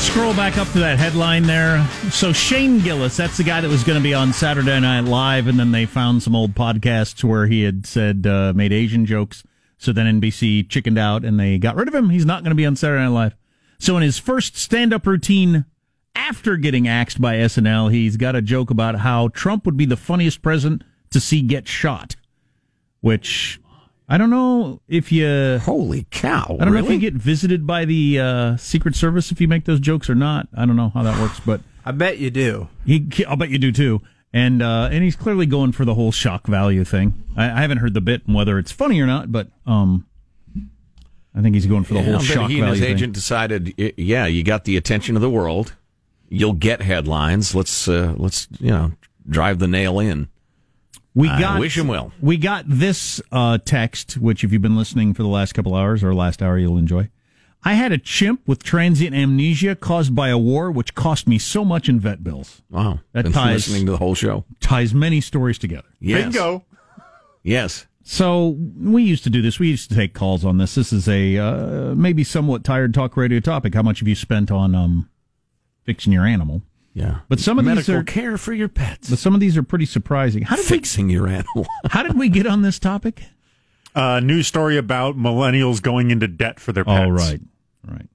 scroll back up to that headline there. So Shane Gillis, that's the guy that was going to be on Saturday Night Live, and then they found some old podcasts where he had said uh, made Asian jokes. So then NBC chickened out and they got rid of him. He's not going to be on Saturday Night Live. So in his first stand-up routine after getting axed by SNL, he's got a joke about how Trump would be the funniest president to see get shot, which I don't know if you. Holy cow! I don't really? know if you get visited by the uh, Secret Service if you make those jokes or not. I don't know how that works, but I bet you do. he, I'll bet you do too. And uh, and he's clearly going for the whole shock value thing. I, I haven't heard the bit and whether it's funny or not, but um, I think he's going for the Yeah, whole I bet shock he and value his thing. agent decided, yeah, you got the attention of the world. You'll get headlines. Let's uh, let's you know drive the nail in. We I got wish him well. We got this uh, text, which if you've been listening for the last couple hours or last hour, you'll enjoy. I had a chimp with transient amnesia caused by a war, which cost me so much in vet bills. Wow, That been ties- listening to the whole show. Ties many stories together. Yes. Bingo. Yes. So we used to do this. We used to take calls on this. This is a uh, maybe somewhat tired talk radio topic. How much have you spent on um, fixing your animal? Yeah. But some of these medical are- care for your pets. But some of these are pretty surprising. How did Fixing your animal. How did we get on this topic? Uh, news story about millennials going into debt for their pets. Oh, right, right.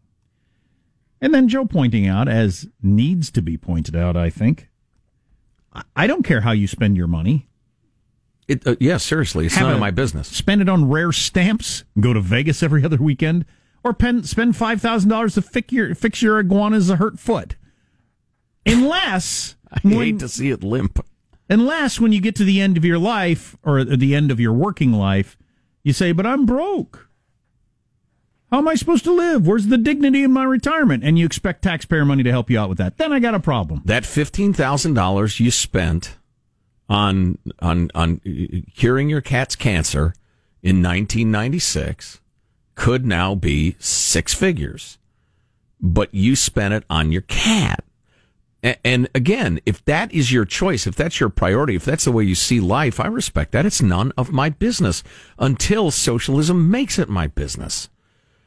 And then Joe pointing out, as needs to be pointed out, I think. I- I don't care how you spend your money. It, uh, yeah, seriously, it's Have none a- of my business. Spend it on rare stamps. Go to Vegas every other weekend, or pen, spend five thousand dollars to fix your fix your iguana's a hurt foot. Unless I when- hate to see it limp. unless when you get to the end of your life or the end of your working life, you say, "But I'm broke. How am I supposed to live? Where's the dignity in my retirement?" And you expect taxpayer money to help you out with that. Then I got a problem. That fifteen thousand dollars you spent on on on curing your cat's cancer in 1996 could now be six figures, but you spent it on your cat. And again, if that is your choice, if that's your priority, if that's the way you see life, I respect that. It's none of my business until socialism makes it my business.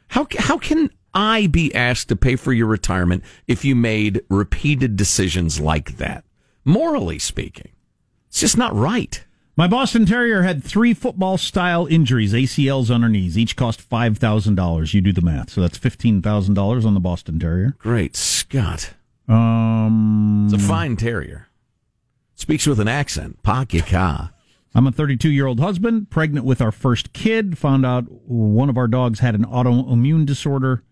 How how can I be asked to pay for your retirement if you made repeated decisions like that? Morally speaking, it's just not right. My Boston Terrier had three football style injuries, ACLs on her knees. Each cost five thousand dollars. You do the math, so that's fifteen thousand dollars on the Boston Terrier. Great Scott, Um, it's a fine terrier. Speaks with an accent. Pakika. I'm a 32 year old husband, pregnant with our first kid. Found out one of our dogs had an autoimmune disorder.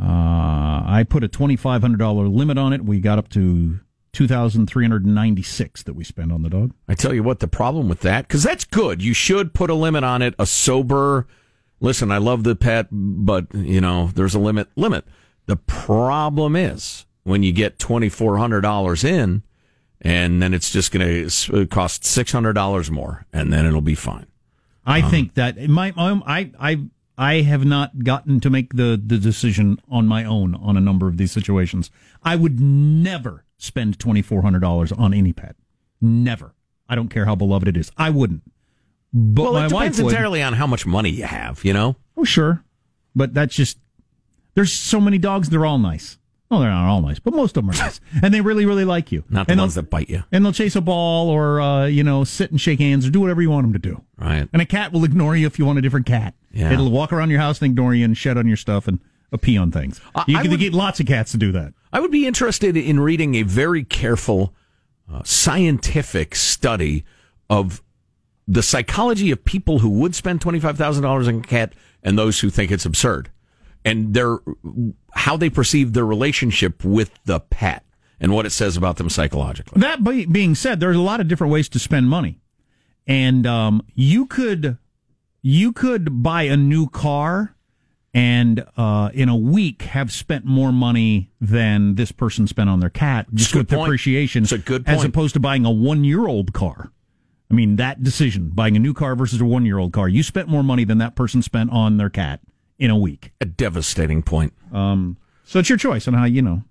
Uh, I put a $2,500 limit on it. We got up to 2,396 that we spent on the dog. I tell you what, the problem with that, because that's good. You should put a limit on it. A sober, listen, I love the pet, but you know, there's a limit. Limit. The problem is when you get twenty four hundred dollars in, and then it's just going to uh, cost six hundred dollars more, and then it'll be fine. I um, think that my, my um, I I I have not gotten to make the the decision on my own on a number of these situations. I would never spend twenty four hundred dollars on any pet. Never. I don't care how beloved it is. I wouldn't. But well, it depends entirely on how much money you have. You know, Oh, sure. But that's just, there's so many dogs, they're all nice. Well, they're not all nice, but most of them are nice. And they really, really like you. not the and ones that bite you, And they'll chase a ball or, uh, you know, sit and shake hands or do whatever you want them to do. right? And a cat will ignore you if you want a different cat. Yeah. It'll walk around your house and ignore you and shed on your stuff and uh, pee on things. I- you I can would- get lots of cats to do that. I would be interested in reading a very careful uh, scientific study of the psychology of people who would spend $25,000 on a cat and those who think it's absurd and their how they perceive their relationship with the pet and what it says about them psychologically. That be- being said, there's a lot of different ways to spend money, and um, you could you could buy a new car and uh, in a week have spent more money than this person spent on their cat just with point. depreciation, It's a good as opposed to buying a one year old car. I mean, that decision buying a new car versus a one year old car, you spent more money than that person spent on their cat in a week. A devastating point. Um, so it's your choice on how you know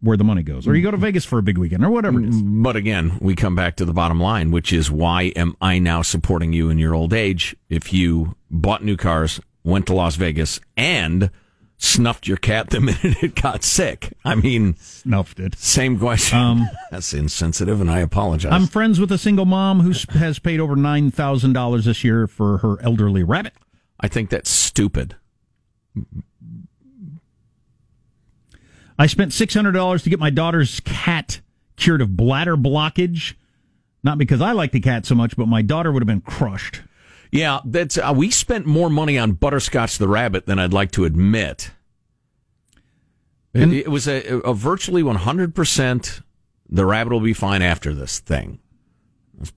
where the money goes, or you go to Vegas for a big weekend, or whatever it is. But again, we come back to the bottom line, which is why am I now supporting you in your old age if you bought new cars, went to Las Vegas, and snuffed your cat the minute it got sick. I mean, Snuffed it. same question. Um, That's insensitive, and I apologize. I'm friends with a single mom who has paid over $9,000 this year for her elderly rabbit. I think that's stupid. I spent $600 to get my daughter's cat cured of bladder blockage. Not because I like the cat so much, but my daughter would have been crushed. Yeah, that's uh, we spent more money on Butterscotch the rabbit than I'd like to admit. It, And- it was a, a virtually 100% the rabbit will be fine after this thing.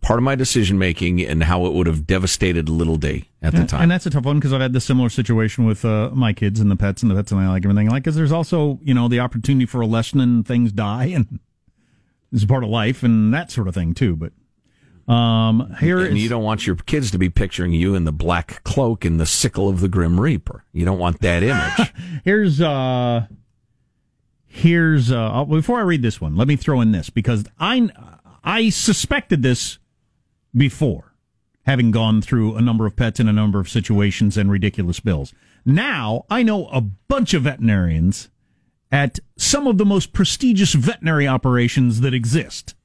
Part of my decision making and how it would have devastated little D at the time. And that's a tough one because I've had this similar situation with uh, my kids and the pets and the pets and I like everything like because there's also you know the opportunity for a lesson and things die and it's a part of life and that sort of thing too. But um, here and is- you don't want your kids to be picturing you in the black cloak and the sickle of the Grim Reaper. You don't want that image. here's uh here's uh oh, before I read this one, let me throw in this because I I suspected this before having gone through a number of pets in a number of situations and ridiculous bills. Now I know a bunch of veterinarians at some of the most prestigious veterinary operations that exist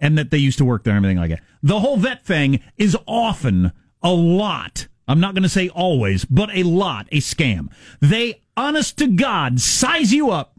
and that they used to work there and everything like that. The whole vet thing is often a lot. I'm not going to say always, but a lot a scam. They, honest to God, size you up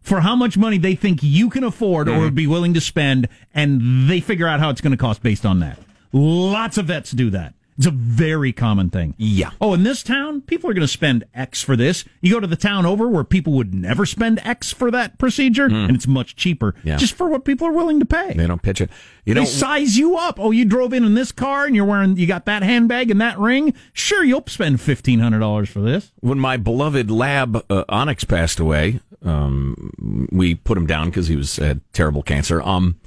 for how much money they think you can afford or would be willing to spend, and they figure out how it's going to cost based on that. Lots of vets do that. It's a very common thing. Yeah. Oh, in this town, people are going to spend X for this. You go to the town over where people would never spend X for that procedure, and it's much cheaper Yeah. just for what people are willing to pay. they don't pitch it. You know, They size you up. Oh, you drove in in this car and you're wearing, you got that handbag and that ring. Sure, you'll spend fifteen hundred dollars for this. when my beloved lab uh, Onyx passed away, um, we put him down because he was had terrible cancer. Um,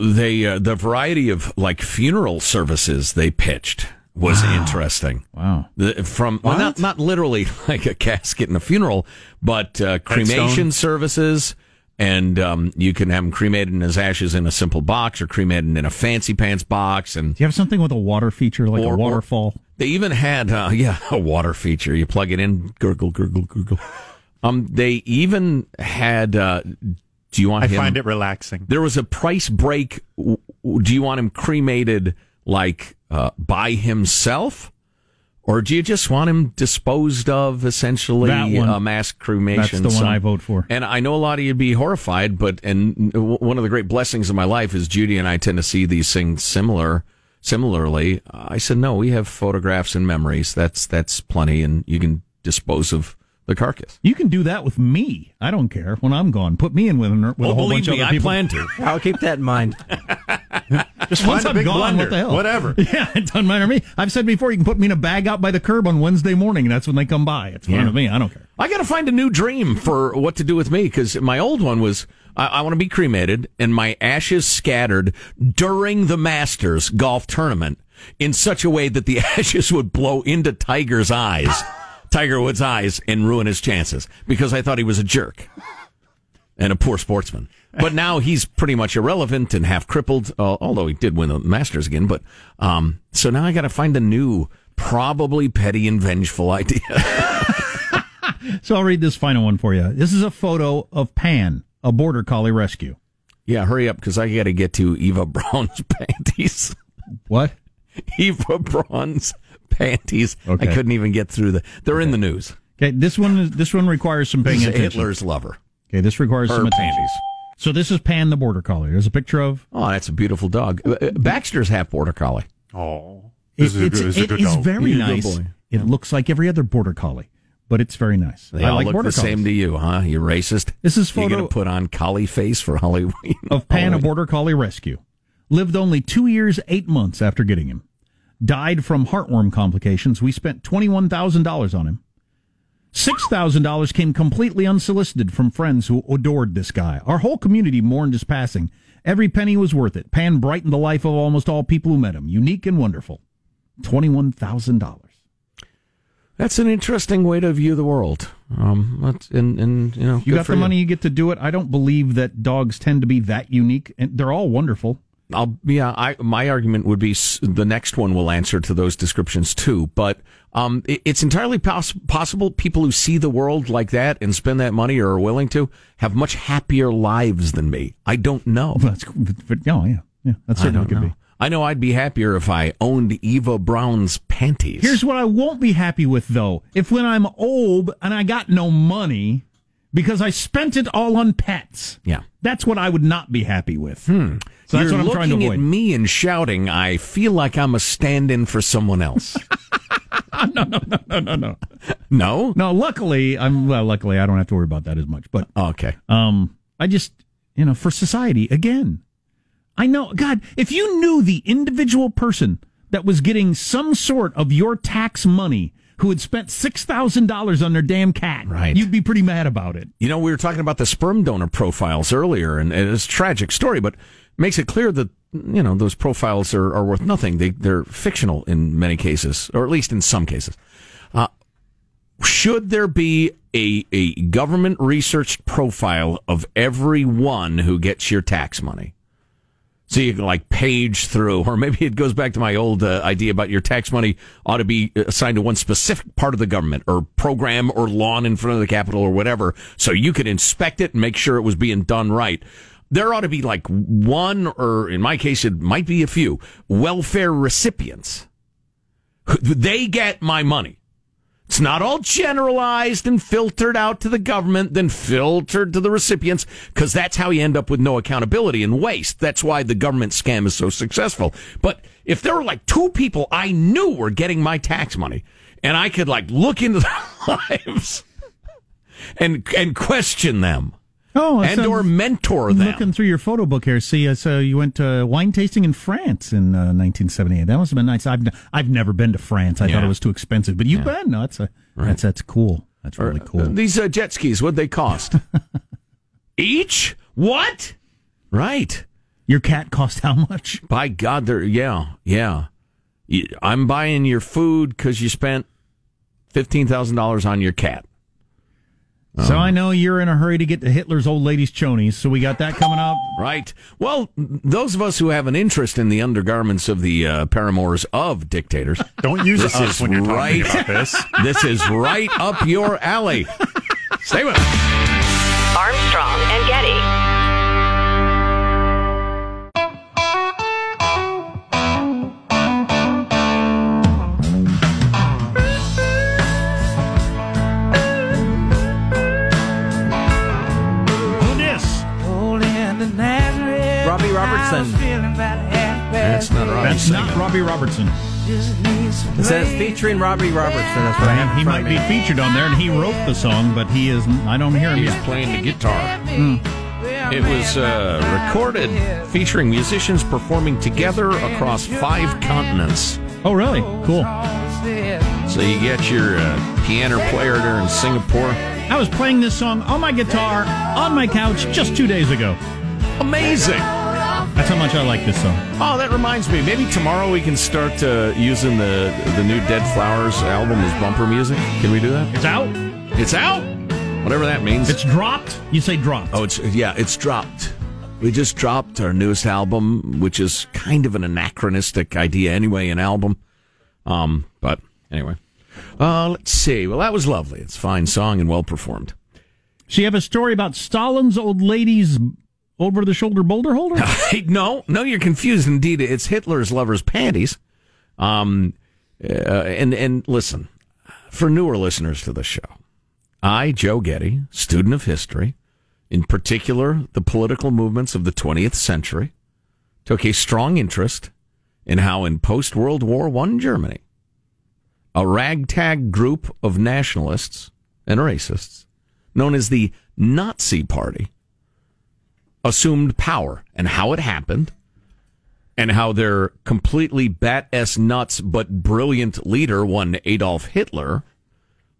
they uh, the variety of like funeral services they pitched was interesting. Wow. The, from well, not not literally like a casket and a funeral, but uh, cremation services. And um, you can have him cremated in his ashes in a simple box, or cremated in a fancy pants box, and Do you have something with a water feature, like Or- a waterfall? they even had, uh, yeah, a water feature. You plug it in, gurgle, gurgle, gurgle. Um, they even had. Uh, do you want I him? find it relaxing. There was a price break. Do you want him cremated like uh, by himself, or do you just want him disposed of, essentially a mass cremation? That's the one I vote for. And I know a lot of you'd be horrified, but and one of the great blessings of my life is Judy and I tend to see these things similar. Similarly, I said no. We have photographs and memories. That's that's plenty, and you can dispose of the carcass. You can do that with me. I don't care when I'm gone. Put me in with, with a oh, whole bunch of other people. I plan to. I'll keep that in mind. Just Once find a I'm big gone, blender. what the hell? Whatever. Yeah, it doesn't matter to me. I've said before, you can put me in a bag out by the curb on Wednesday morning, and that's when they come by. It's fine Yeah. with me. I don't care. I got to find a new dream for what to do with me because my old one was I, I want to be cremated and my ashes scattered during the Masters golf tournament in such a way that the ashes would blow into Tiger's eyes, Tiger Woods' eyes, and ruin his chances because I thought he was a jerk and a poor sportsman. But now he's pretty much irrelevant and half crippled, uh, although he did win the Masters again. But um, so now I got to find a new, probably petty and vengeful idea. So I'll read this final one for you. This is a photo of Pan, a border collie rescue. Yeah, hurry up because I got to get to Eva Braun's panties. What? Eva Braun's panties. Okay. I couldn't even get through the. They're in the news. Okay, this one is this one requires some paying This is attention. Hitler's lover. Okay, this requires Her some attention. panties. So this is Pan the border collie. There's a picture of Oh, that's a beautiful dog. Uh, uh, Baxter's half border collie. Oh, it, this is a it's, good, this is a good dog. very He's nice. boy. It looks like every other border collie, but it's very nice. They I all like look border the same to you, huh? You racist. This is photo. You photo gonna put on collie face for Halloween? of Pan, a border collie rescue. Lived only two years, eight months after getting him. Died from heartworm complications. We spent $21,000 on him. $6,000 came completely unsolicited from friends who adored this guy. Our whole community mourned his passing. Every penny was worth it. Pan brightened the life of almost all people who met him. Unique and wonderful. $21,000. That's an interesting way to view the world. Um, that's- and and you know, You got the money, you get to do it. I don't believe that dogs tend to be that unique, and they're all wonderful. I'll yeah. I my argument would be the next one will answer to those descriptions too. But um, it, it's entirely poss- possible people who see the world like that and spend that money or are willing to have much happier lives than me. I don't know. That's but, but oh yeah, yeah. That I certainly could know. be. I know I'd be happier if I owned Eva Braun's panties. Here's what I won't be happy with though. If when I'm old and I got no money because I spent it all on pets. yeah. That's what I would not be happy with. So that's You're what I'm looking trying to avoid. at me and shouting. I feel like I'm a stand-in for someone else. No, no, no, no, no, no. no. No, luckily I'm well, luckily I don't have to worry about that as much. But Okay. um I just you know, for society, again. I know God, if you knew the individual person that was getting some sort of your tax money who had spent six thousand dollars on their damn cat, Right. you'd be pretty mad about it. You know, we were talking about the sperm donor profiles earlier, and it's a tragic story, but makes it clear that you know those profiles are, are worth nothing. They they're fictional in many cases, or at least in some cases. Uh, should there be a a government researched profile of everyone who gets your tax money? So you can like page through, or maybe it goes back to my old uh, idea about your tax money ought to be assigned to one specific part of the government or program or lawn in front of the Capitol or whatever, so you could inspect it and make sure it was being done right. There ought to be like one, or in my case, it might be a few welfare recipients. They get my money. It's not all generalized and filtered out to the government, then filtered to the recipients, because that's how you end up with no accountability and waste. That's why the government scam is so successful. But if there were like two people I knew were getting my tax money, and I could like look into their lives and and question them Oh, and sounds- or mentor them. Looking through your photo book here, see, uh, so you went to wine tasting in France in uh, 1978. That must have been nice. I've I've never been to France. I thought it was too expensive, but you've been. No, that's a that's that's cool. That's really cool. These uh, jet skis, what'd they cost? Each? What? Right. Your cat cost how much? By God, they're yeah, yeah. I'm buying your food because you spent fifteen thousand dollars on your cat. So I know you're in a hurry to get to Hitler's old lady's chonies. So we got that coming up. Right. Well, those of us who have an interest in the undergarments of the uh, paramours of dictators, Don't use This us when you're talking right. about this. this is right up your alley. Stay with us. Armstrong and Getty. Robbie Robertson. It says featuring Robbie Robertson. That's what I have. He might be featured on there, and he wrote the song, but he is. I don't hear him He's yet. playing the guitar. It was uh, recorded featuring musicians performing together across five continents. Oh, really? Cool. So you get your uh, piano player there in Singapore. I was playing this song on my guitar on my couch just two days ago. Amazing. That's how much I like this song. Oh, that reminds me. Maybe tomorrow we can start uh, using the the new Dead Flowers album as bumper music. Can we do that? It's out. It's out. Whatever that means. It's dropped. You say dropped. oh, it's yeah, it's dropped. We just dropped our newest album, which is kind of an anachronistic idea anyway, an album. Um, but anyway, uh, let's see. Well, that was lovely. It's a fine song and well performed. So you have a story about Stalin's old lady's over the shoulder boulder holder? No, no, you're confused. Indeed, it's Hitler's lover's panties. Um, uh, and and listen, for newer listeners to the show, I, Joe Getty, student of history, in particular the political movements of the 20th century, took a strong interest in how, in post World War One Germany, a ragtag group of nationalists and racists, known as the Nazi Party, assumed power and how it happened and how their completely bat s nuts but brilliant leader, one Adolf Hitler,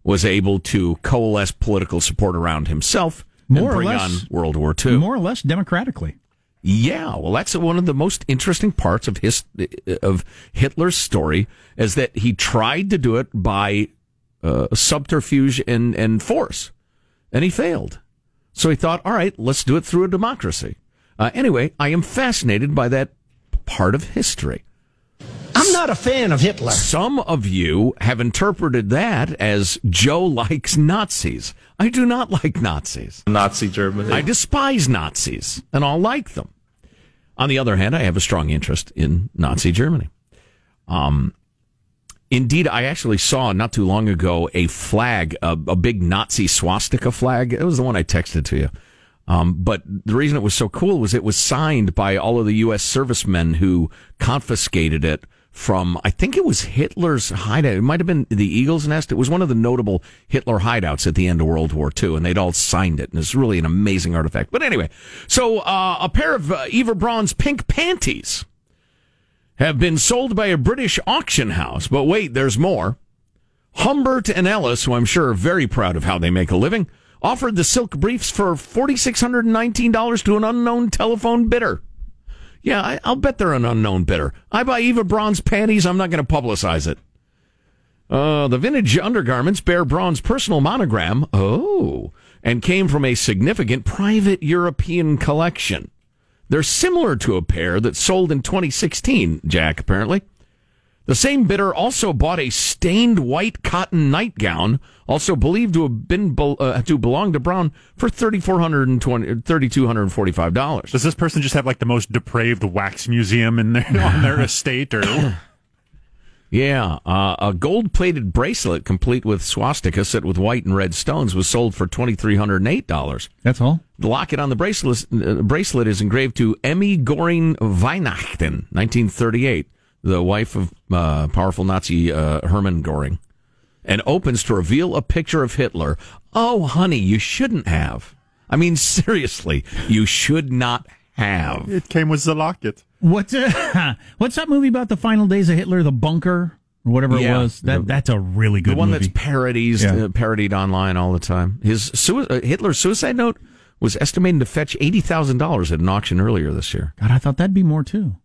was able to coalesce political support around himself More or and bring less- on World War II. More or less democratically. Yeah, well, that's one of the most interesting parts of his of Hitler's story is that he tried to do it by uh, subterfuge and and force, and he failed. So he thought, all right, let's do it through a democracy. Uh, anyway, I am fascinated by that part of history. I'm not a fan of Hitler. Some of you have interpreted that as Joe likes Nazis. I do not like Nazis. Nazi Germany. I despise Nazis, and I'll like them. On the other hand, I have a strong interest in Nazi Germany. Um, indeed, I actually saw not too long ago a flag, a, a big Nazi swastika flag. It was the one I texted to you. Um, but the reason it was so cool was it was signed by all of the U.S. servicemen who confiscated it from, I think it was Hitler's hideout. It might have been the Eagle's Nest. It was one of the notable Hitler hideouts at the end of World War II, and they'd all signed it. And it's really an amazing artifact. But anyway, so uh, a pair of uh, Eva Braun's pink panties have been sold by a British auction house. But wait, there's more. Humbert and Ellis, who I'm sure are very proud of how they make a living, offered the silk briefs for $4,619 to an unknown telephone bidder. Yeah, I, I'll bet they're an unknown bidder. I buy Eva Braun's panties, I'm not going to publicize it. Uh, the vintage undergarments bear Braun's personal monogram. Oh, and came from a significant private European collection. They're similar to a pair that sold in 2016, Jack, apparently. The same bidder also bought a stained white cotton nightgown, also believed to have been uh, to belong to Braun, for thirty four hundred and twenty thirty two hundred and forty five dollars. Does this person just have like the most depraved wax museum in their on their estate, or? Yeah, uh, a gold plated bracelet complete with swastika set with white and red stones was sold for twenty three hundred and eight dollars. That's all. The locket on the bracelet uh, bracelet is engraved to Emmy Goring Weihnachten, nineteen thirty eight the wife of uh, powerful Nazi uh, Hermann Goring, and opens to reveal a picture of Hitler. Oh, honey, you shouldn't have. I mean, seriously, you should not have. It came with the locket. What's uh, what's that movie about the final days of Hitler? The bunker or whatever Yeah. it was. That The- that's a really good the one movie. that's parodies, Yeah. uh, parodied online all the time. His sui- uh, Hitler's suicide note was estimated to fetch eighty thousand dollars at an auction earlier this year. God, I thought that'd be more too.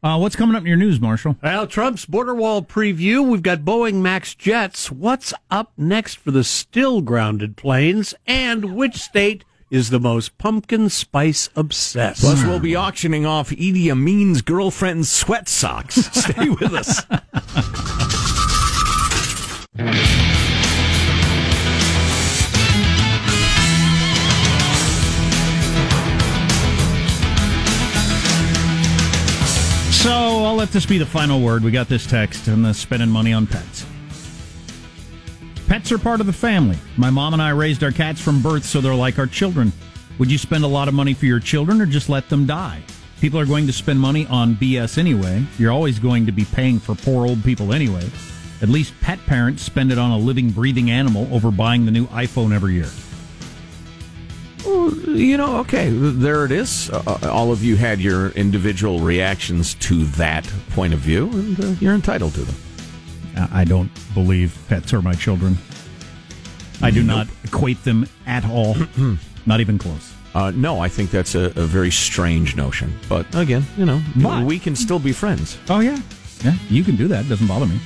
Uh, what's coming up in your news, Marshall? Well, Trump's border wall preview. We've got Boeing Max jets. What's up next for the still grounded planes? And which state is the most pumpkin spice obsessed? Plus, we'll be auctioning off Idi Amin's girlfriend's sweat socks. Stay with us. So I'll let this be the final word. We got this text and the spending money on pets. Pets are part of the family. My mom and I raised our cats from birth, so they're like our children. Would you spend a lot of money for your children or just let them die? People are going to spend money on BS anyway. You're always going to be paying for poor old people anyway. At least pet parents spend it on a living, breathing animal over buying the new iPhone every year. you know, okay, there it is. Uh, all of you had your individual reactions to that point of view, and uh, you're entitled to them. I I don't believe pets are my children. I do not equate them at all. not even close. Uh, no, I think that's a, a very strange notion. But again, you know, But- we can still be friends. Oh yeah, yeah. You can do that. It doesn't bother me.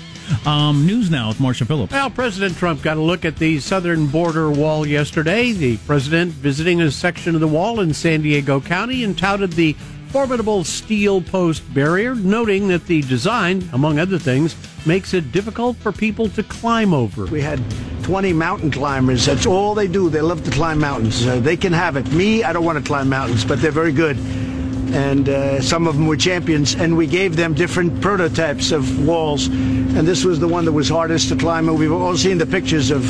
Um, news now with Marsha Phillips. Well, President Trump got a look at the southern border wall yesterday. The president visiting a section of the wall in San Diego County and touted the formidable steel post barrier, noting that the design, among other things, makes it difficult for people to climb over. We had 20 mountain climbers. That's all they do. They love to climb mountains. Uh, they can have it. Me, I don't want to climb mountains, but they're very good. And uh, some of them were champions. And we gave them different prototypes of walls. And this was the one that was hardest to climb. And we've all seen the pictures of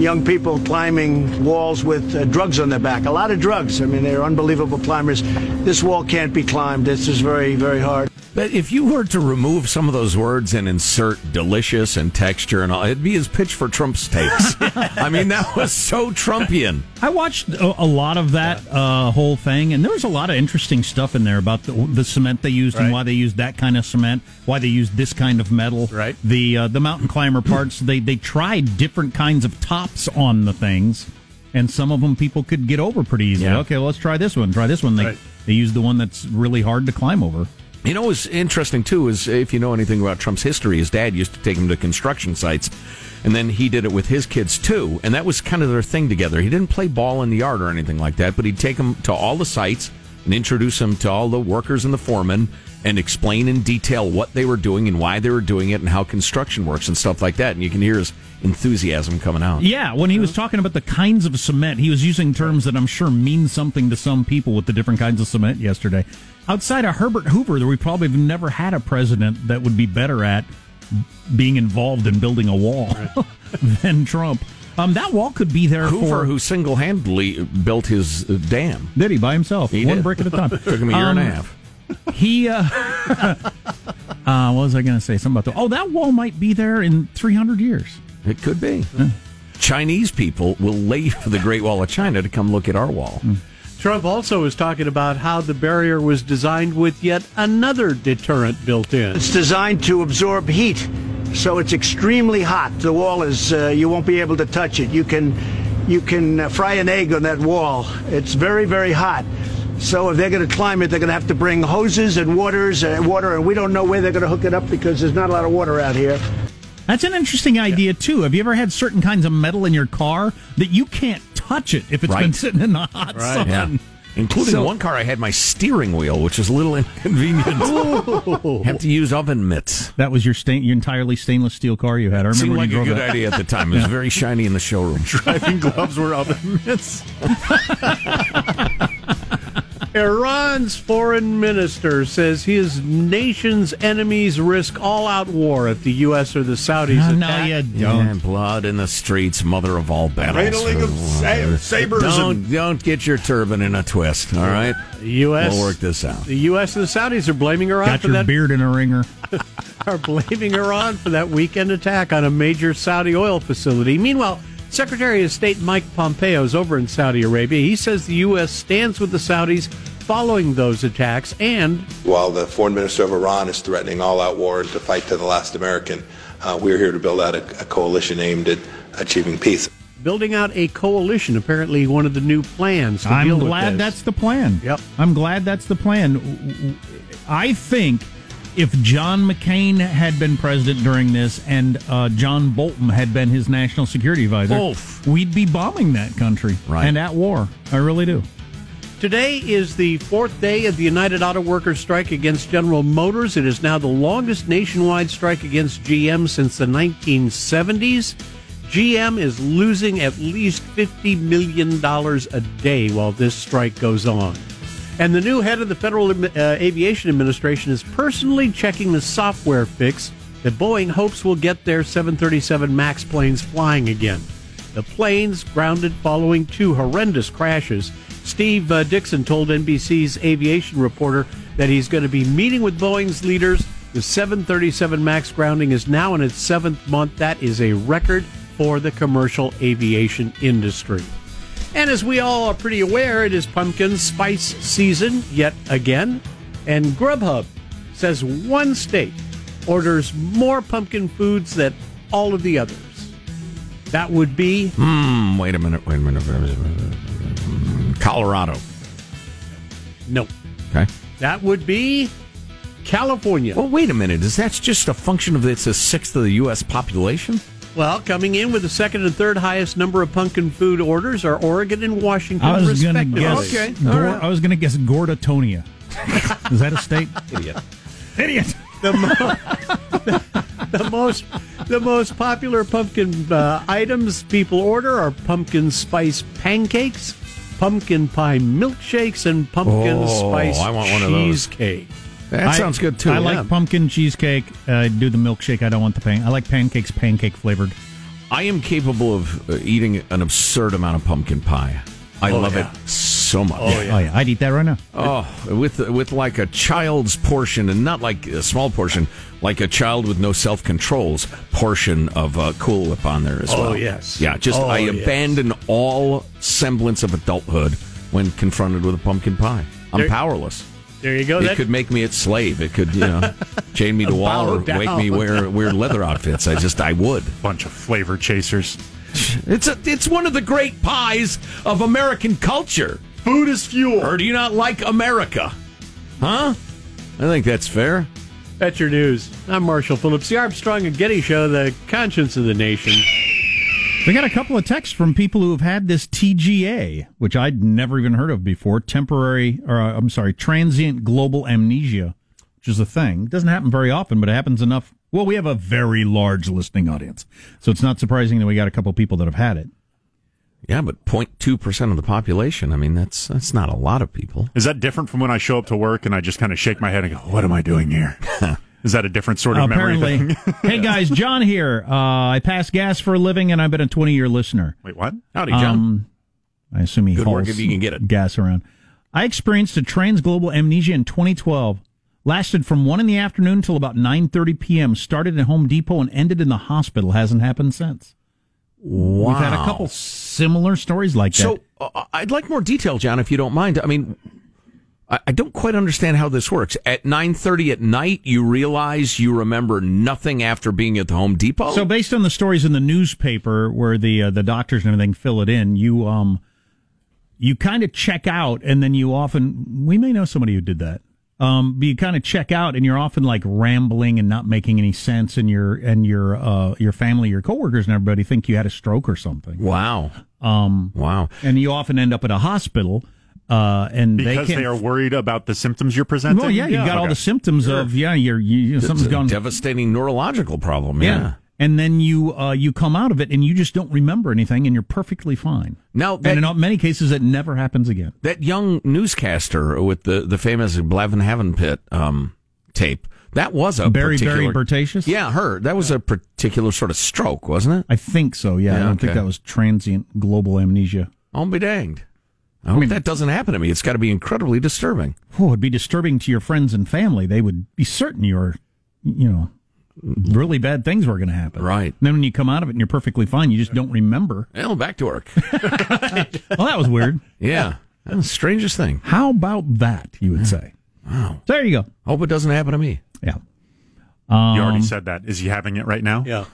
young people climbing walls with uh, drugs on their back. A lot of drugs. I mean, they're unbelievable climbers. This wall can't be climbed. This is very, very hard. But if you were to remove some of those words and insert delicious and texture and all, it'd be his pitch for Trump Steaks. I mean, that was so Trumpian. I watched a, a lot of that uh, whole thing, and there was a lot of interesting stuff in there about the, the cement they used and why they used that kind of cement, why they used this kind of metal. Right. The uh, the mountain climber parts, they they tried different kinds of tops on the things, and some of them people could get over pretty easily. Yeah. Okay, well, let's try this one. Try this one. They Right. they used the one that's really hard to climb over. You know what's interesting too is if you know anything about Trump's history, his dad used to take him to construction sites, and then he did it with his kids too, and that was kind of their thing together. He didn't play ball in the yard or anything like that, but he'd take them to all the sites, and introduce him to all the workers and the foremen and explain in detail what they were doing and why they were doing it and how construction works and stuff like that. And you can hear his enthusiasm coming out. Yeah, when he was talking about the kinds of cement, he was using terms that I'm sure mean something to some people with the different kinds of cement yesterday. Outside of Herbert Hoover, we probably have never had a president that would be better at being involved in building a wall than Trump. Um, that wall could be there Hoover, for who single handedly built his uh, dam. did he by himself, He one did. brick at a time. Took him a year and a Um, half. He, uh, uh, what was I going to say? Something about the, oh, that wall might be there in 300 years. It could be. Chinese people will leave the Great Wall of China to come look at our wall. Trump also was talking about how the barrier was designed with yet another deterrent built in. It's designed to absorb heat, so it's extremely hot. The wall is uh, you won't be able to touch it. You can you can uh, fry an egg on that wall. It's very very hot. So if they're going to climb it, they're going to have to bring hoses and waters and water, and we don't know where they're going to hook it up because there's not a lot of water out here. That's an interesting idea too. Have you ever had certain kinds of metal in your car that you can't touch it if it's been sitting in the hot sun? Yeah. Including So- one car, I had my steering wheel, which is a little inconvenient. Have to use oven mitts. That was your stain, your entirely stainless steel car you had. I remember Seemed like you a good that. idea at the time. It was very shiny in the showroom. Driving gloves were oven mitts. Iran's foreign minister says his nation's enemies risk all-out war if the U.S. or the Saudis no, attack. you don't. blood in the streets, mother of all battles. Cradling of sa- sabers Don't and- don't get your turban in a twist. All right, The U.S. we'll work this out. The U.S. and the Saudis are blaming Iran Got for your that. beard in a ringer. Are blaming Iran for that weekend attack on a major Saudi oil facility. Meanwhile, Secretary of State Mike Pompeo is over in Saudi Arabia. He says the U.S. stands with the Saudis following those attacks and While the foreign minister of Iran is threatening all-out war and to fight to the last American, uh, we're here to build out a, a coalition aimed at achieving peace. building out a coalition. Apparently, one of the new plans. To I'm deal with glad this. that's the plan. Yep. I'm glad that's the plan. I think if John McCain had been president during this and uh, John Bolton had been his national security advisor, Oof. we'd be bombing that country Right. and at war. I really do. Today is the fourth day of the United Auto Workers strike against General Motors. It is now the longest nationwide strike against GM since the 1970s. GM is losing at least $50 million a day while this strike goes on. And the new head of the Federal uh, Aviation Administration is personally checking the software fix that Boeing hopes will get their 737 MAX planes flying again. The planes grounded following two horrendous crashes. Steve uh, Dickson told NBC's aviation reporter that he's going to be meeting with Boeing's leaders. The 737 MAX grounding is now in its seventh month. That is a record for the commercial aviation industry. And as we all are pretty aware, it is pumpkin spice season yet again. And Grubhub says one state orders more pumpkin foods than all of the others. That would be Hmm, wait a minute. Wait a minute. wait a minute. Colorado. no. Okay. That would be California. Well, wait a minute. Is that just a function of it's a sixth of the U.S. population? Well, coming in with the second and third highest number of pumpkin food orders are Oregon and Washington, I was going to respectively. guess. Okay, Gor- all right. I was going to guess Gordatonia. Is that a state? Idiot. Idiot. the most the most popular pumpkin uh, items people order are pumpkin spice pancakes, pumpkin pie milkshakes, and pumpkin Oh, spice I want one of those. cheesecake. That I- sounds good too. I yeah. like pumpkin cheesecake. Uh, I do the milkshake. I don't want the pan. I like pancakes, pancake flavored. I am capable of uh, eating an absurd amount of pumpkin pie. I love yeah. it so much. Oh yeah, I'd eat that right now. Oh, with with like a child's portion, and not like a small portion, like a child with no self controls portion of uh, Cool Whip on there as Oh, well. Oh yes. yeah. Just Oh, I yes. abandon all semblance of adulthood when confronted with a pumpkin pie. I'm There- powerless. There you go. It That- could make me its slave. It could, you know, chain me to a wall or make me wear wear leather outfits. I just I would. Bunch of flavor chasers. It's a, it's one of the great pies of American culture. Food is fuel. Or do you not like America? Huh? I think that's fair. That's your news. I'm Marshall Phillips, the Armstrong and Getty Show, the conscience of the nation. We got a couple of texts from people who have had this TGA, which I'd never even heard of before. Temporary, or uh, I'm sorry, transient global amnesia, which is a thing. It doesn't happen very often, but it happens enough. Well, we have a very large listening audience, so it's not surprising that we got a couple people that have had it. Yeah, but 0.2 percent of the population. I mean, that's that's not a lot of people. Is that different from when I show up to work and I just kind of shake my head and go, "What am I doing here?" Is that a different sort of memory thing? hey guys, John here. Uh, I pass gas for a living, and I've been a 20 year listener. Wait, what? Howdy, John. Um, I assume he Good hauls work if you can get it. gas around. I experienced a transglobal amnesia in 2012. Lasted from one in the afternoon till about 9:30 p.m. Started at Home Depot and ended in the hospital. Hasn't happened since. Wow. We've had a couple similar stories like that. So uh, I'd like more detail, John, if you don't mind. I mean, I, I don't quite understand how this works. At nine thirty at night, you realize you remember nothing after being at the Home Depot. So based on the stories in the newspaper where the uh, the doctors and everything fill it in, you um you kind of check out and then you often we may know somebody who did that. Um but you kind of check out and you're often like rambling and not making any sense and your and your uh your family, your coworkers and everybody think you had a stroke or something. wow, Um wow. and you often end up at a hospital uh and they Because can't they are worried about the symptoms you're presenting. Well, yeah, you got all the symptoms of yeah, you're you, It's something's a gone devastating neurological problem. Yeah. yeah. And then you uh, you come out of it and you just don't remember anything and you're perfectly fine. Now that, and in many cases, it never happens again. that young newscaster with the the famous Blavin Havenpit um, tape that was a particular, Barry Bertasius? Yeah, her. That was a particular sort of stroke, wasn't it? I think so. Yeah, I don't okay. think that was transient global amnesia. I'll be danged. I hope that doesn't happen to me. It's got to be incredibly disturbing. Oh, it'd be disturbing to your friends and family. They would be certain you're, you know, really bad things were going to happen. Right. And then when you come out of it and you're perfectly fine, you just don't remember. Well, back to work. Well, that was weird. yeah, that's the strangest thing. How about that? You would say. Wow. There you go. Hope it doesn't happen to me. Yeah. You Um, already said that. Is he having it right now? Yeah.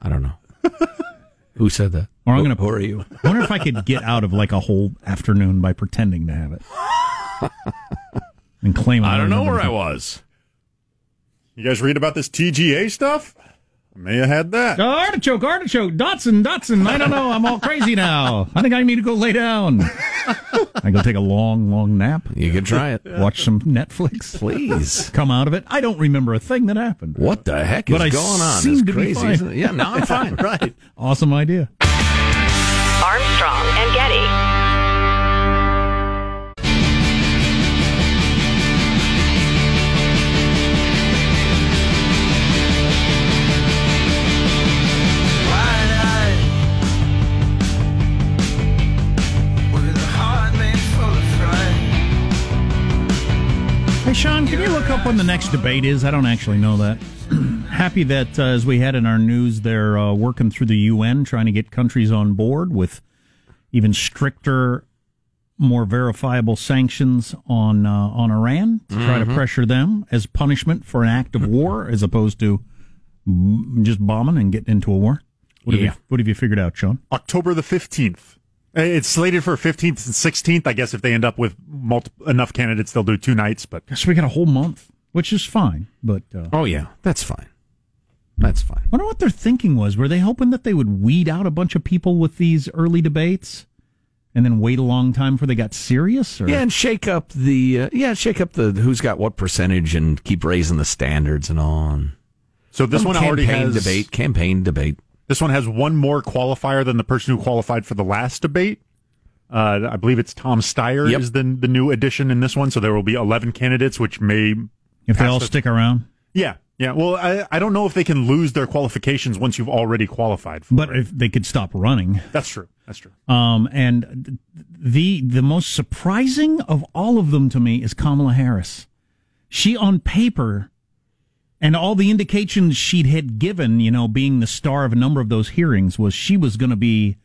I don't know. Who said that? Or I'm gonna- Who are you? I wonder if I could get out of like a whole afternoon by pretending to have it. and claim I don't know where I anything. was. You guys read about this TGA stuff? I may have had that. Artichoke, artichoke, Dotson, Dotson. I don't know. I'm all crazy now. I think I need to go lay down. I go take a long, long nap. You can try it. Watch some Netflix. Please. Come out of it. I don't remember a thing that happened. What the heck is But I going on? seem It's to be crazy. fine. isn't it? Yeah, now I'm fine. right. Awesome idea. Armstrong and Getty. Sean, can you look up when the next debate is? I don't actually know that. Happy that, uh, as we had in our news, they're uh, working through the UN, trying to get countries on board with even stricter, more verifiable sanctions on uh, on Iran to try to pressure them as punishment for an act of war, as opposed to just bombing and getting into a war. What have, you, what have you figured out, Sean? October the 15th. Uh, It's slated for 15th and 16th. I guess if they end up with multi- enough candidates, they'll do two nights. But So we got a whole month, which is fine. But uh, Oh, yeah. That's fine. That's fine. wonder what their thinking was. Were they hoping that they would weed out a bunch of people with these early debates, and then wait a long time before they got serious? Or? Yeah, and shake up the uh, yeah, shake up the who's got what percentage and keep raising the standards and on. so this one already campaign has debate, campaign debate. This one has one more qualifier than the person who qualified for the last debate. Uh, I believe it's Tom Steyer Yep. is the the new addition in this one. So there will be 11 candidates, which may if they all the- stick around. Yeah, yeah. Well, I, I don't know if they can lose their qualifications once you've already qualified. For But it. if they could stop running, that's true. That's true. um, and the the most surprising of all of them to me is Kamala Harris. She on paper, and all the indications she'd had given, you know, being the star of a number of those hearings, was she was going to be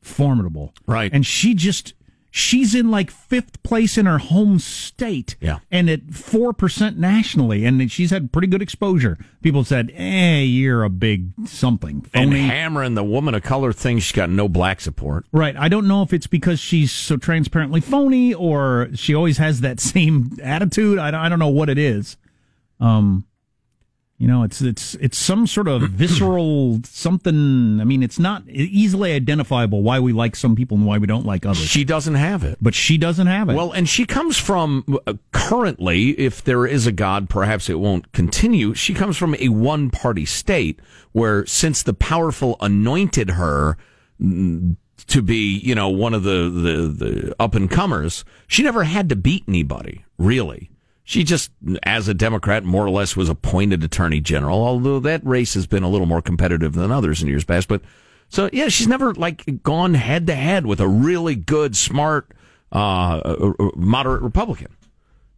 formidable, Right. And she just she's in like fifth place in her home state, Yeah. and at four percent nationally, and she's had pretty good exposure. People said, "Eh, you're a big something And phony." hammering the woman of color thing, she's got no black support. Right. I don't know if it's because she's so transparently phony or she always has that same attitude. I don't, I don't know what it is. Um, You know, it's it's it's some sort of visceral something. I mean, it's not easily identifiable why we like some people and why we don't like others. She doesn't have it. but she doesn't have it. Well, and she comes from uh, currently, if there is a God, perhaps it won't continue. She comes from a one party state where, since the powerful anointed her mm, to be, you know, one of the, the, the up and comers, she never had to beat anybody, really. She just, as a Democrat, more or less was appointed attorney general, although that race has been a little more competitive than others in years past. But so, yeah, she's never like gone head to head with a really good, smart, uh, uh, uh, moderate Republican.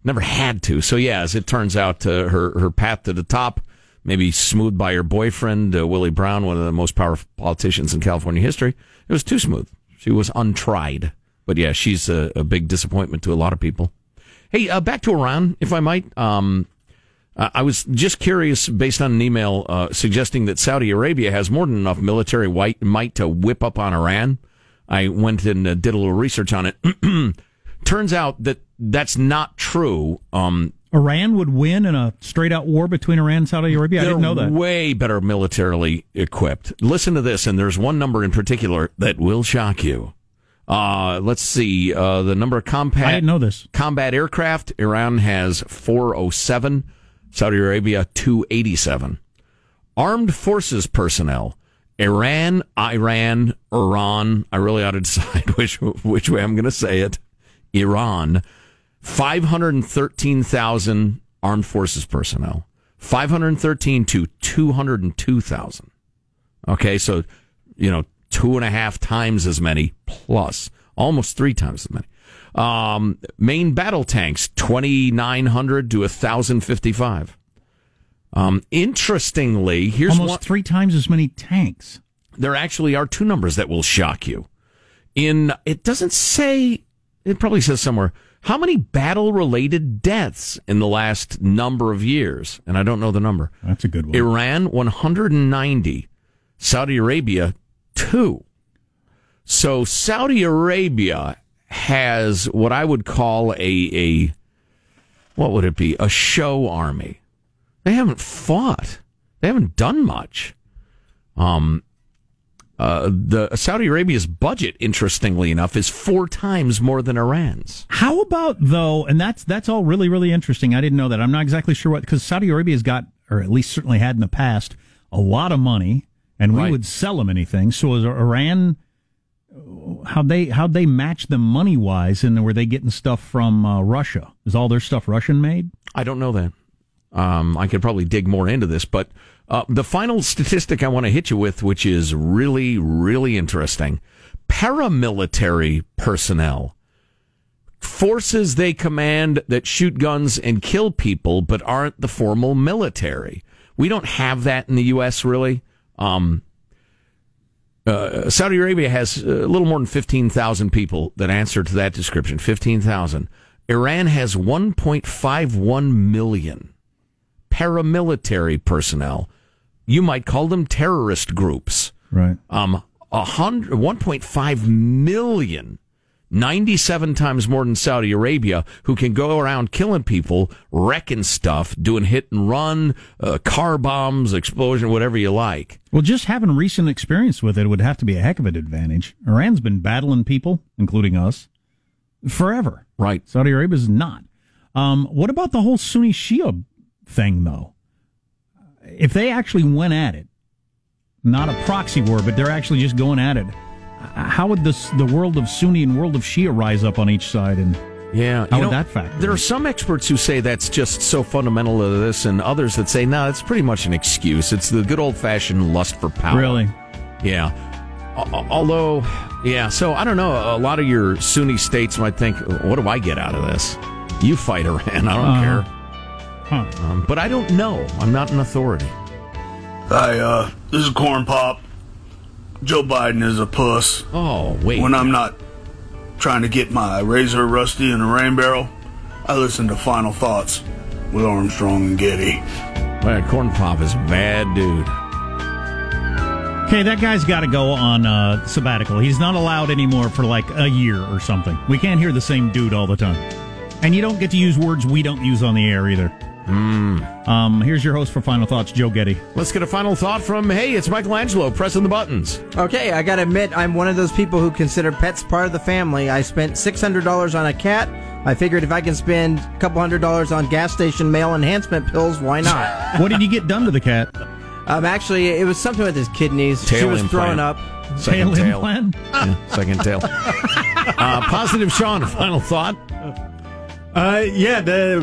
Never had to. So, yeah, as it turns out, uh, her, her path to the top, maybe smoothed by her boyfriend, uh, Willie Brown, one of the most powerful politicians in California history. It was too smooth. She was untried. But yeah, she's a, a big disappointment to a lot of people. Hey, uh, back to Iran, if I might. Um, I was just curious, based on an email uh, suggesting that Saudi Arabia has more than enough military white might to whip up on Iran. I went and uh, did a little research on it. Turns out that that's not true. Um, Iran would win in a straight out war between Iran and Saudi Arabia. I didn't know that. way better militarily equipped. Listen to this, and there's one number in particular that will shock you. Uh, let's see, uh, the number of combat I didn't know this. combat aircraft. Iran has 407, Saudi Arabia 287. Armed forces personnel. Iran, Iran, Iran. I really ought to decide which which way I'm going to say it. Iran, 513,000 armed forces personnel. 513 to 202,000. Okay, so, you know, two and a half times as many plus, almost three times as many. Um, main battle tanks, 2,900 to 1,055. Um, interestingly, here's Almost one. three times as many tanks. There actually are two numbers that will shock you. In it doesn't say it probably says somewhere how many battle related deaths in the last number of years, and I don't know the number. That's a good one. Iran 190, Saudi Arabia 2. So Saudi Arabia has what I would call a a what would it be? A show army. They haven't fought. They haven't done much. Um uh, the Saudi Arabia's budget, interestingly enough, is four times more than Iran's. How about though? And that's that's all really really interesting. I didn't know that. I'm not exactly sure what because Saudi Arabia's got, or at least certainly had in the past, a lot of money, and we Right. would sell them anything. So is Iran? How they how they match them money wise, and were they getting stuff from uh, Russia? Is all their stuff Russian made? I don't know that. Um, I could probably dig more into this, but uh, the final statistic I want to hit you with, which is really, really interesting paramilitary personnel, forces they command that shoot guns and kill people, but aren't the formal military. We don't have that in the U.S., really. Um, uh, Saudi Arabia has a little more than 15,000 people that answer to that description. 15,000. Iran has 1.51 million paramilitary personnel. You might call them terrorist groups. Right. Um, a hundred, 1.5 million, 97 times more than Saudi Arabia, who can go around killing people, wrecking stuff, doing hit and run, uh, car bombs, explosion, whatever you like. Well, just having recent experience with it would have to be a heck of an advantage. Iran's been battling people, including us, forever. Right. Saudi Arabia's not. Um, what about the whole Sunni Shia thing, though? If they actually went at it, not a proxy war, but they're actually just going at it, how would this the world of Sunni and world of Shia rise up on each side? And Yeah, How you would that factor There are some experts who say that's just so fundamental to this, and others that say no, it's pretty much an excuse. It's the good old fashioned lust for power. really, Yeah. Although, yeah. So I don't know. A lot of your Sunni states might think, "What do I get out of this? You fight Iran. I don't Uh-huh. care." huh? Um, but I don't know. I'm not an authority. Hi, uh, this is Corn Pop. Joe Biden is a puss. Oh wait. When I'm not trying to get my razor rusty in a rain barrel, I listen to Final Thoughts with Armstrong and Getty. Well, Corn Pop is a bad dude. Okay, that guy's got to go on uh, sabbatical. He's not allowed anymore for like a year or something. We can't hear the same dude all the time. And you don't get to use words we don't use on the air either. Um, here's your host for Final Thoughts, Joe Getty. Let's get a final thought from, hey, it's Michael Angelo pressing the buttons. Okay, I gotta admit, I'm one of those people who consider pets part of the family. I spent $600 on a cat. I figured if I can spend a couple hundred dollars on gas station male enhancement pills, why not? What did you get done to the cat? um, actually, it was something with his kidneys. she Tail was implant. throwing up. Second Tail tail. implant? Yeah, second tail. uh, positive Sean, a final thought. Uh, yeah, the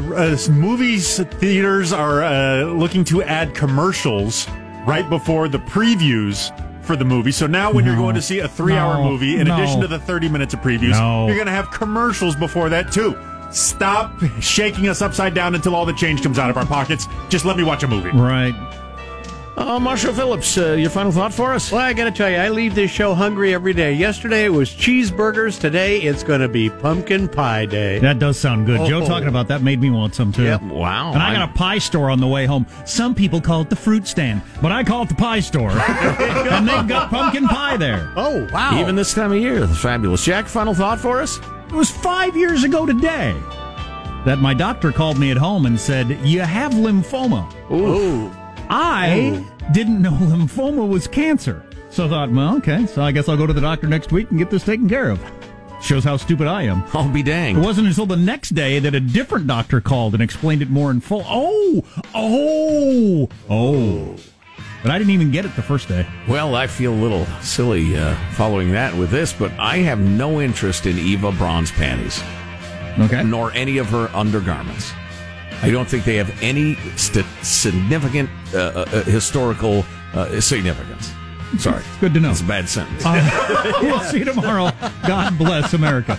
uh, movies theaters are uh, looking to add commercials right before the previews for the movie. So now, when you're going to see a three-hour No. movie, in No. addition to the 30 minutes of previews, No. you're going to have commercials before that too. Stop shaking us upside down until all the change comes out of our pockets. Just let me watch a movie. Right. Uh, Marshall Phillips, uh, your final thought for us? Well, I got to tell you, I leave this show hungry every day. Yesterday it was cheeseburgers. Today it's going to be pumpkin pie day. That does sound good. Joe Oh. talking about that made me want some too. Yep. Wow. And I got a pie store on the way home. Some people call it the fruit stand, but I call it the pie store. and they've got pumpkin pie there. Oh, wow. Even this time of year, the fabulous. Jack, final thought for us? It was five years ago today that my doctor called me at home and said, You have lymphoma. Ooh. I didn't know lymphoma was cancer. So I thought, well, okay, so I guess I'll go to the doctor next week and get this taken care of. Shows how stupid I am. I'll be dang. It wasn't until the next day that a different doctor called and explained it more in full. Oh, oh, oh. But I didn't even get it the first day. Well, I feel a little silly uh, following that with this, but I have no interest in Eva Braun's panties, Okay. nor any of her undergarments. I don't think they have any st- significant uh, uh, uh, historical uh, significance. Sorry. Good to know. That's a bad sentence. Uh, we'll see you tomorrow. God bless America.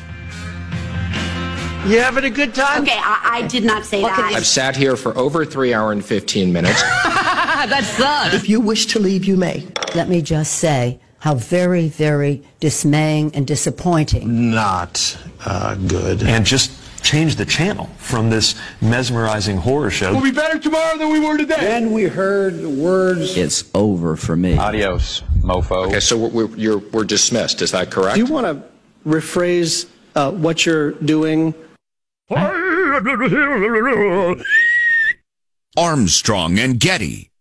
You having a good time? Okay, I, I did not say that. I've sat here for over three hour and 15 minutes. that sucks. If you wish to leave, you may. Let me just say how very, very dismaying and disappointing. Not uh, good. and just change the channel from this mesmerizing horror show. We'll be better tomorrow than we were today. Then we heard the words. It's over for me. Adios, mofo. Okay, so we're, we're, you're, we're dismissed. Is that correct? Do you want to rephrase uh, what you're doing? Armstrong and Getty.